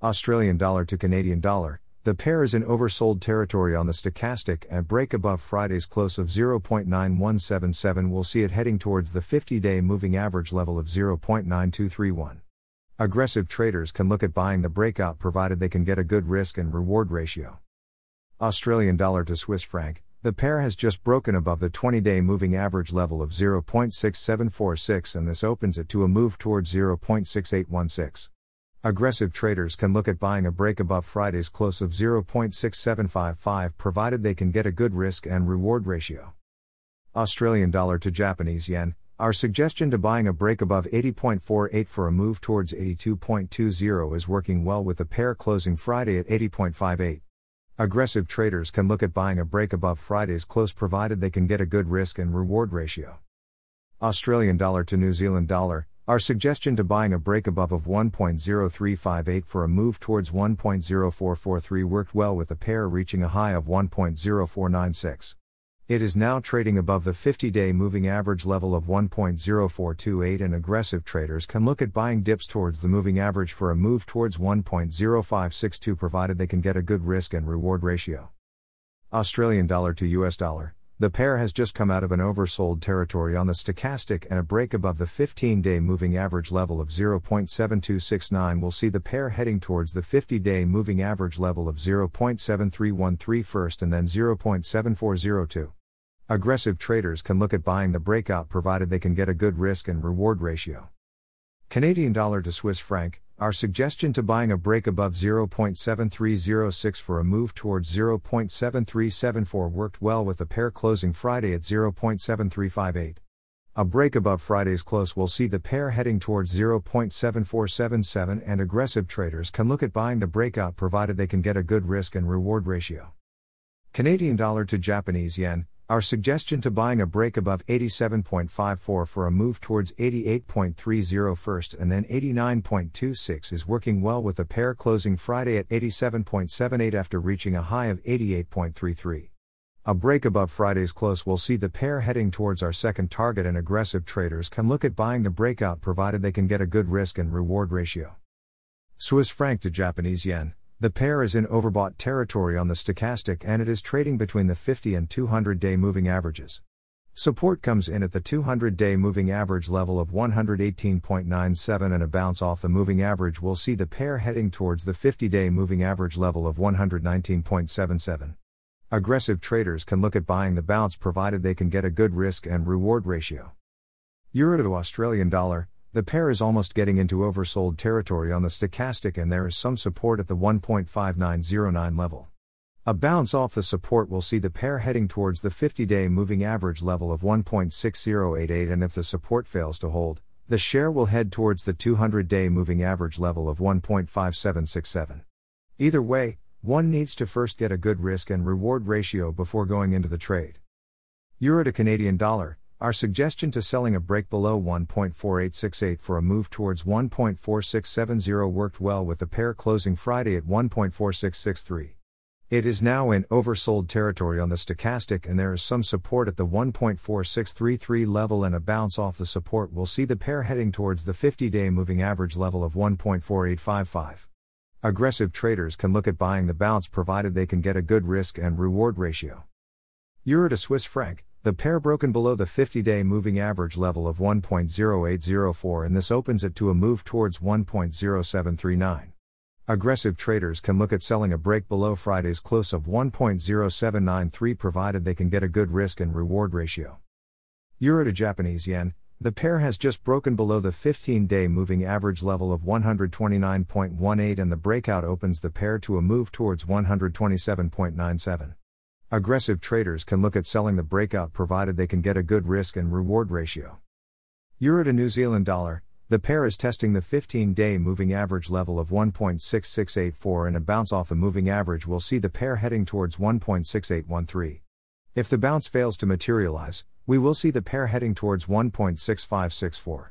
Australian dollar to Canadian dollar. The pair is in oversold territory on the stochastic and break above Friday's close of 0.9177 will see it heading towards the 50 day moving average level of 0.9231. Aggressive traders can look at buying the breakout provided they can get a good risk and reward ratio. Australian dollar to Swiss franc. The pair has just broken above the 20 day moving average level of 0.6746 and this opens it to a move towards 0.6816. Aggressive traders can look at buying a break above Friday's close of 0.6755 provided they can get a good risk and reward ratio. Australian dollar to Japanese yen. Our suggestion to buying a break above 80.48 for a move towards 82.20 is working well with the pair closing Friday at 80.58. Aggressive traders can look at buying a break above Friday's close provided they can get a good risk and reward ratio. Australian dollar to New Zealand dollar. Our suggestion to buying a break above of 1.0358 for a move towards 1.0443 worked well with the pair reaching a high of 1.0496. It is now trading above the 50 day moving average level of 1.0428, and aggressive traders can look at buying dips towards the moving average for a move towards 1.0562 provided they can get a good risk and reward ratio. Australian dollar to US dollar. The pair has just come out of an oversold territory on the stochastic and a break above the 15 day moving average level of 0.7269 will see the pair heading towards the 50 day moving average level of 0.7313 first and then 0.7402. Aggressive traders can look at buying the breakout provided they can get a good risk and reward ratio. Canadian dollar to Swiss franc, our suggestion to buying a break above 0.7306 for a move towards 0.7374 worked well with the pair closing Friday at 0.7358. A break above Friday's close will see the pair heading towards 0.7477 and aggressive traders can look at buying the breakout provided they can get a good risk and reward ratio. Canadian dollar to Japanese yen, our suggestion to buying a break above 87.54 for a move towards 88.30 first and then 89.26 is working well with the pair closing Friday at 87.78 after reaching a high of 88.33. A break above Friday's close will see the pair heading towards our second target and aggressive traders can look at buying the breakout provided they can get a good risk and reward ratio. Swiss franc to Japanese yen. The pair is in overbought territory on the stochastic and it is trading between the 50 and 200 day moving averages. Support comes in at the 200 day moving average level of 118.97 and a bounce off the moving average will see the pair heading towards the 50 day moving average level of 119.77. Aggressive traders can look at buying the bounce provided they can get a good risk and reward ratio. Euro to Australian dollar, the pair is almost getting into oversold territory on the stochastic and there is some support at the 1.5909 level. A bounce off the support will see the pair heading towards the 50 day moving average level of 1.6088, and if the support fails to hold, the share will head towards the 200 day moving average level of 1.5767. Either way, one needs to first get a good risk and reward ratio before going into the trade. Euro to Canadian dollar, our suggestion to selling a break below 1.4868 for a move towards 1.4670 worked well with the pair closing Friday at 1.4663. It is now in oversold territory on the stochastic and there is some support at the 1.4633 level and a bounce off the support will see the pair heading towards the 50-day moving average level of 1.4855. Aggressive traders can look at buying the bounce provided they can get a good risk and reward ratio. Euro to Swiss franc the pair broken below the 50 day moving average level of 1.0804 and this opens it to a move towards 1.0739. Aggressive traders can look at selling a break below Friday's close of 1.0793 provided they can get a good risk and reward ratio. Euro to Japanese yen, the pair has just broken below the 15 day moving average level of 129.18 and the breakout opens the pair to a move towards 127.97. Aggressive traders can look at selling the breakout provided they can get a good risk and reward ratio. Euro to New Zealand dollar, the pair is testing the 15 day moving average level of 1.6684 and a bounce off the moving average will see the pair heading towards 1.6813. If the bounce fails to materialize, we will see the pair heading towards 1.6564.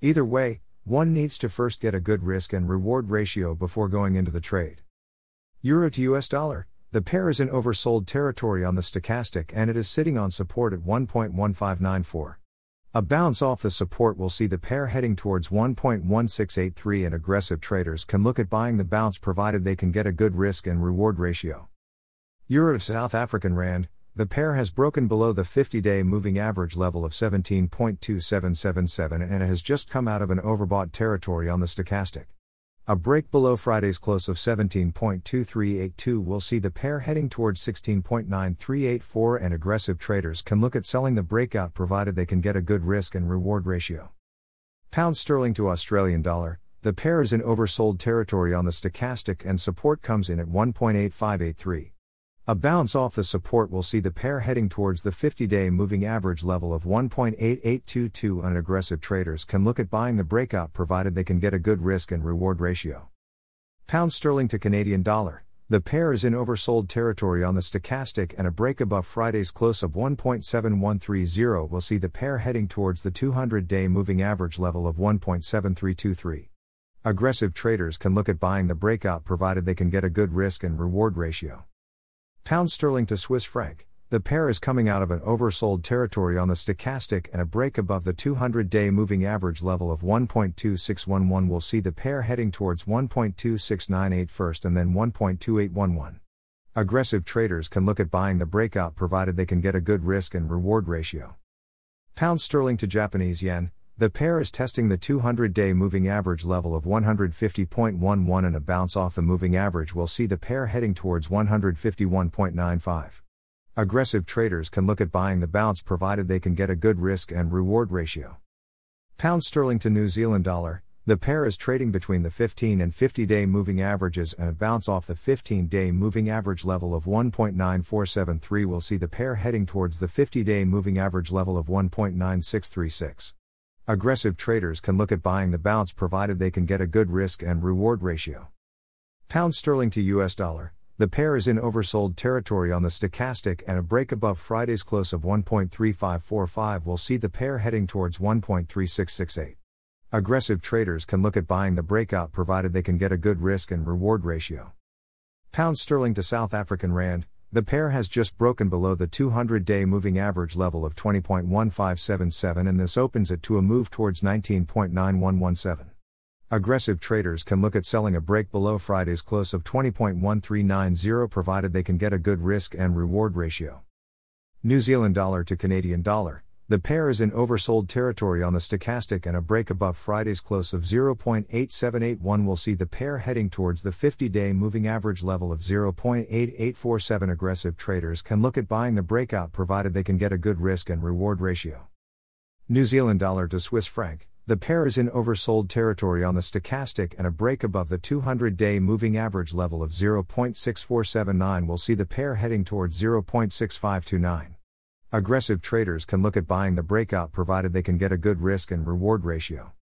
Either way, one needs to first get a good risk and reward ratio before going into the trade. Euro to US dollar, the pair is in oversold territory on the stochastic and it is sitting on support at 1.1594. A bounce off the support will see the pair heading towards 1.1683 and aggressive traders can look at buying the bounce provided they can get a good risk and reward ratio. Euro South African Rand, the pair has broken below the 50 day moving average level of 17.2777 and it has just come out of an overbought territory on the stochastic. A break below Friday's close of 17.2382 will see the pair heading towards 16.9384 and aggressive traders can look at selling the breakout provided they can get a good risk and reward ratio. Pound sterling to Australian dollar, the pair is in oversold territory on the stochastic and support comes in at 1.8583. A bounce off the support will see the pair heading towards the 50 day moving average level of 1.8822 and aggressive traders can look at buying the breakout provided they can get a good risk and reward ratio. Pound sterling to Canadian dollar. The pair is in oversold territory on the stochastic and a break above Friday's close of 1.7130 will see the pair heading towards the 200 day moving average level of 1.7323. Aggressive traders can look at buying the breakout provided they can get a good risk and reward ratio. Pound sterling to Swiss franc. The pair is coming out of an oversold territory on the stochastic and a break above the 200 day moving average level of 1.2611 will see the pair heading towards 1.2698 first and then 1.2811. Aggressive traders can look at buying the breakout provided they can get a good risk and reward ratio. Pound sterling to Japanese yen. The pair is testing the 200 day moving average level of 150.11 and a bounce off the moving average will see the pair heading towards 151.95. Aggressive traders can look at buying the bounce provided they can get a good risk and reward ratio. Pound sterling to New Zealand dollar. The pair is trading between the 15 and 50 day moving averages and a bounce off the 15 day moving average level of 1.9473 will see the pair heading towards the 50 day moving average level of 1.9636. Aggressive traders can look at buying the bounce provided they can get a good risk and reward ratio. Pound sterling to US dollar. The pair is in oversold territory on the stochastic and a break above Friday's close of 1.3545 will see the pair heading towards 1.3668. Aggressive traders can look at buying the breakout provided they can get a good risk and reward ratio. Pound sterling to South African rand. The pair has just broken below the 200 day moving average level of 20.1577 and this opens it to a move towards 19.9117. Aggressive traders can look at selling a break below Friday's close of 20.1390 provided they can get a good risk and reward ratio. New Zealand dollar to Canadian dollar. The pair is in oversold territory on the stochastic and a break above Friday's close of 0.8781 will see the pair heading towards the 50 day moving average level of 0.8847. Aggressive traders can look at buying the breakout provided they can get a good risk and reward ratio. New Zealand dollar to Swiss franc. The pair is in oversold territory on the stochastic and a break above the 200 day moving average level of 0.6479 will see the pair heading towards 0.6529. Aggressive traders can look at buying the breakout provided they can get a good risk and reward ratio.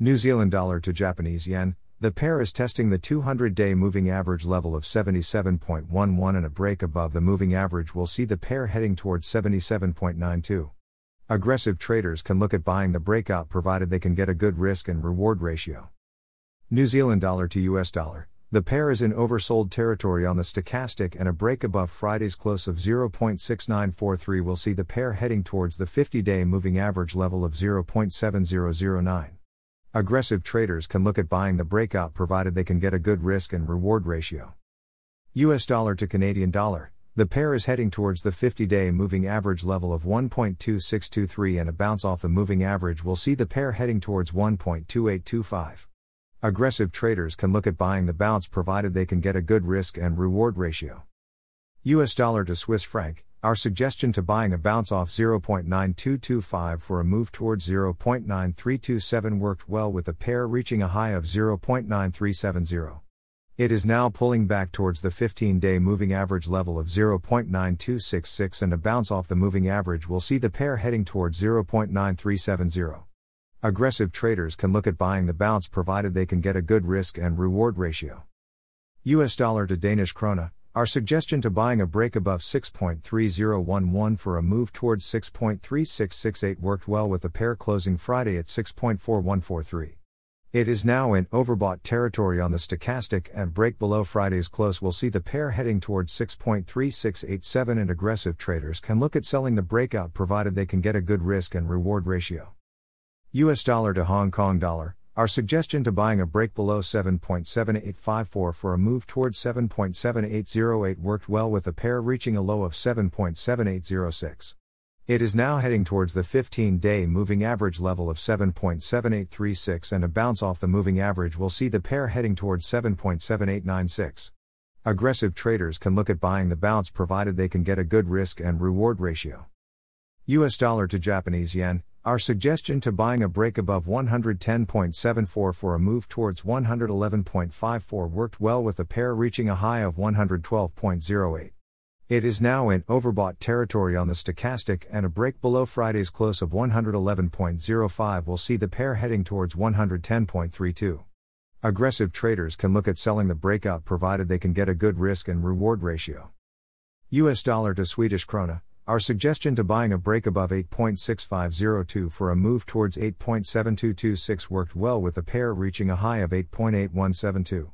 New Zealand dollar to Japanese yen, the pair is testing the 200 day moving average level of 77.11 and a break above the moving average will see the pair heading towards 77.92. Aggressive traders can look at buying the breakout provided they can get a good risk and reward ratio. New Zealand dollar to US dollar, the pair is in oversold territory on the stochastic and a break above Friday's close of 0.6943 will see the pair heading towards the 50 day moving average level of 0.7009. Aggressive traders can look at buying the breakout provided they can get a good risk and reward ratio. US dollar to Canadian dollar. The pair is heading towards the 50 day moving average level of 1.2623 and a bounce off the moving average will see the pair heading towards 1.2825. Aggressive traders can look at buying the bounce provided they can get a good risk and reward ratio. US dollar to Swiss franc, our suggestion to buying a bounce off 0.9225 for a move towards 0.9327 worked well with the pair reaching a high of 0.9370. It is now pulling back towards the 15 day moving average level of 0.9266 and a bounce off the moving average will see the pair heading towards 0.9370. Aggressive traders can look at buying the bounce provided they can get a good risk and reward ratio. US dollar to Danish krona, our suggestion to buying a break above 6.3011 for a move towards 6.3668 worked well with the pair closing Friday at 6.4143. It is now in overbought territory on the stochastic and break below Friday's close will see the pair heading towards 6.3687 and aggressive traders can look at selling the breakout provided they can get a good risk and reward ratio. US dollar to Hong Kong dollar. Our suggestion to buying a break below 7.7854 for a move towards 7.7808 worked well with the pair reaching a low of 7.7806. It is now heading towards the 15 day moving average level of 7.7836 and a bounce off the moving average will see the pair heading towards 7.7896. Aggressive traders can look at buying the bounce provided they can get a good risk and reward ratio. US dollar to Japanese yen, our suggestion to buying a break above 110.74 for a move towards 111.54 worked well with the pair reaching a high of 112.08. It is now in overbought territory on the stochastic, and a break below Friday's close of 111.05 will see the pair heading towards 110.32. Aggressive traders can look at selling the breakout provided they can get a good risk and reward ratio. US dollar to Swedish krona. Our suggestion to buying a break above 8.6502 for a move towards 8.7226 worked well with the pair reaching a high of 8.8172.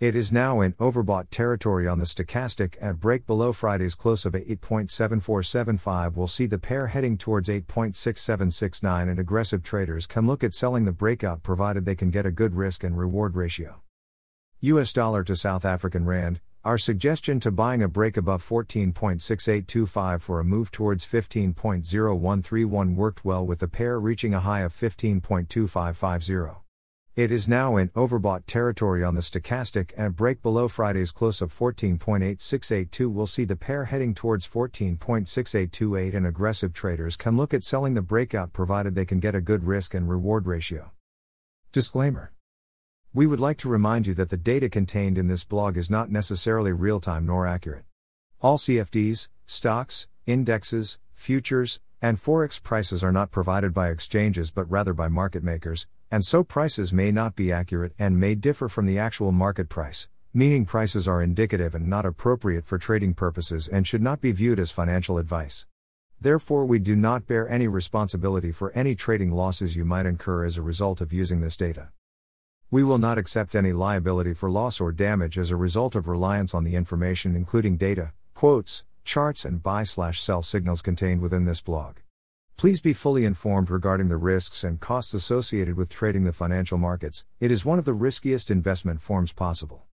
It is now in overbought territory on the stochastic and break below Friday's close of 8.7475 will see the pair heading towards 8.6769 and aggressive traders can look at selling the breakout provided they can get a good risk and reward ratio. US dollar to South African rand, our suggestion to buying a break above 14.6825 for a move towards 15.0131 worked well with the pair reaching a high of 15.2550. It is now in overbought territory on the stochastic and a break below Friday's close of 14.8682 will see the pair heading towards 14.6828 and aggressive traders can look at selling the breakout provided they can get a good risk and reward ratio. Disclaimer. We would like to remind you that the data contained in this blog is not necessarily real time nor accurate. All CFDs, stocks, indexes, futures, and forex prices are not provided by exchanges but rather by market makers, and so prices may not be accurate and may differ from the actual market price, meaning prices are indicative and not appropriate for trading purposes and should not be viewed as financial advice. Therefore, we do not bear any responsibility for any trading losses you might incur as a result of using this data. We will not accept any liability for loss or damage as a result of reliance on the information, including data, quotes, charts, and buy slash sell signals contained within this blog. Please be fully informed regarding the risks and costs associated with trading the financial markets. It is one of the riskiest investment forms possible.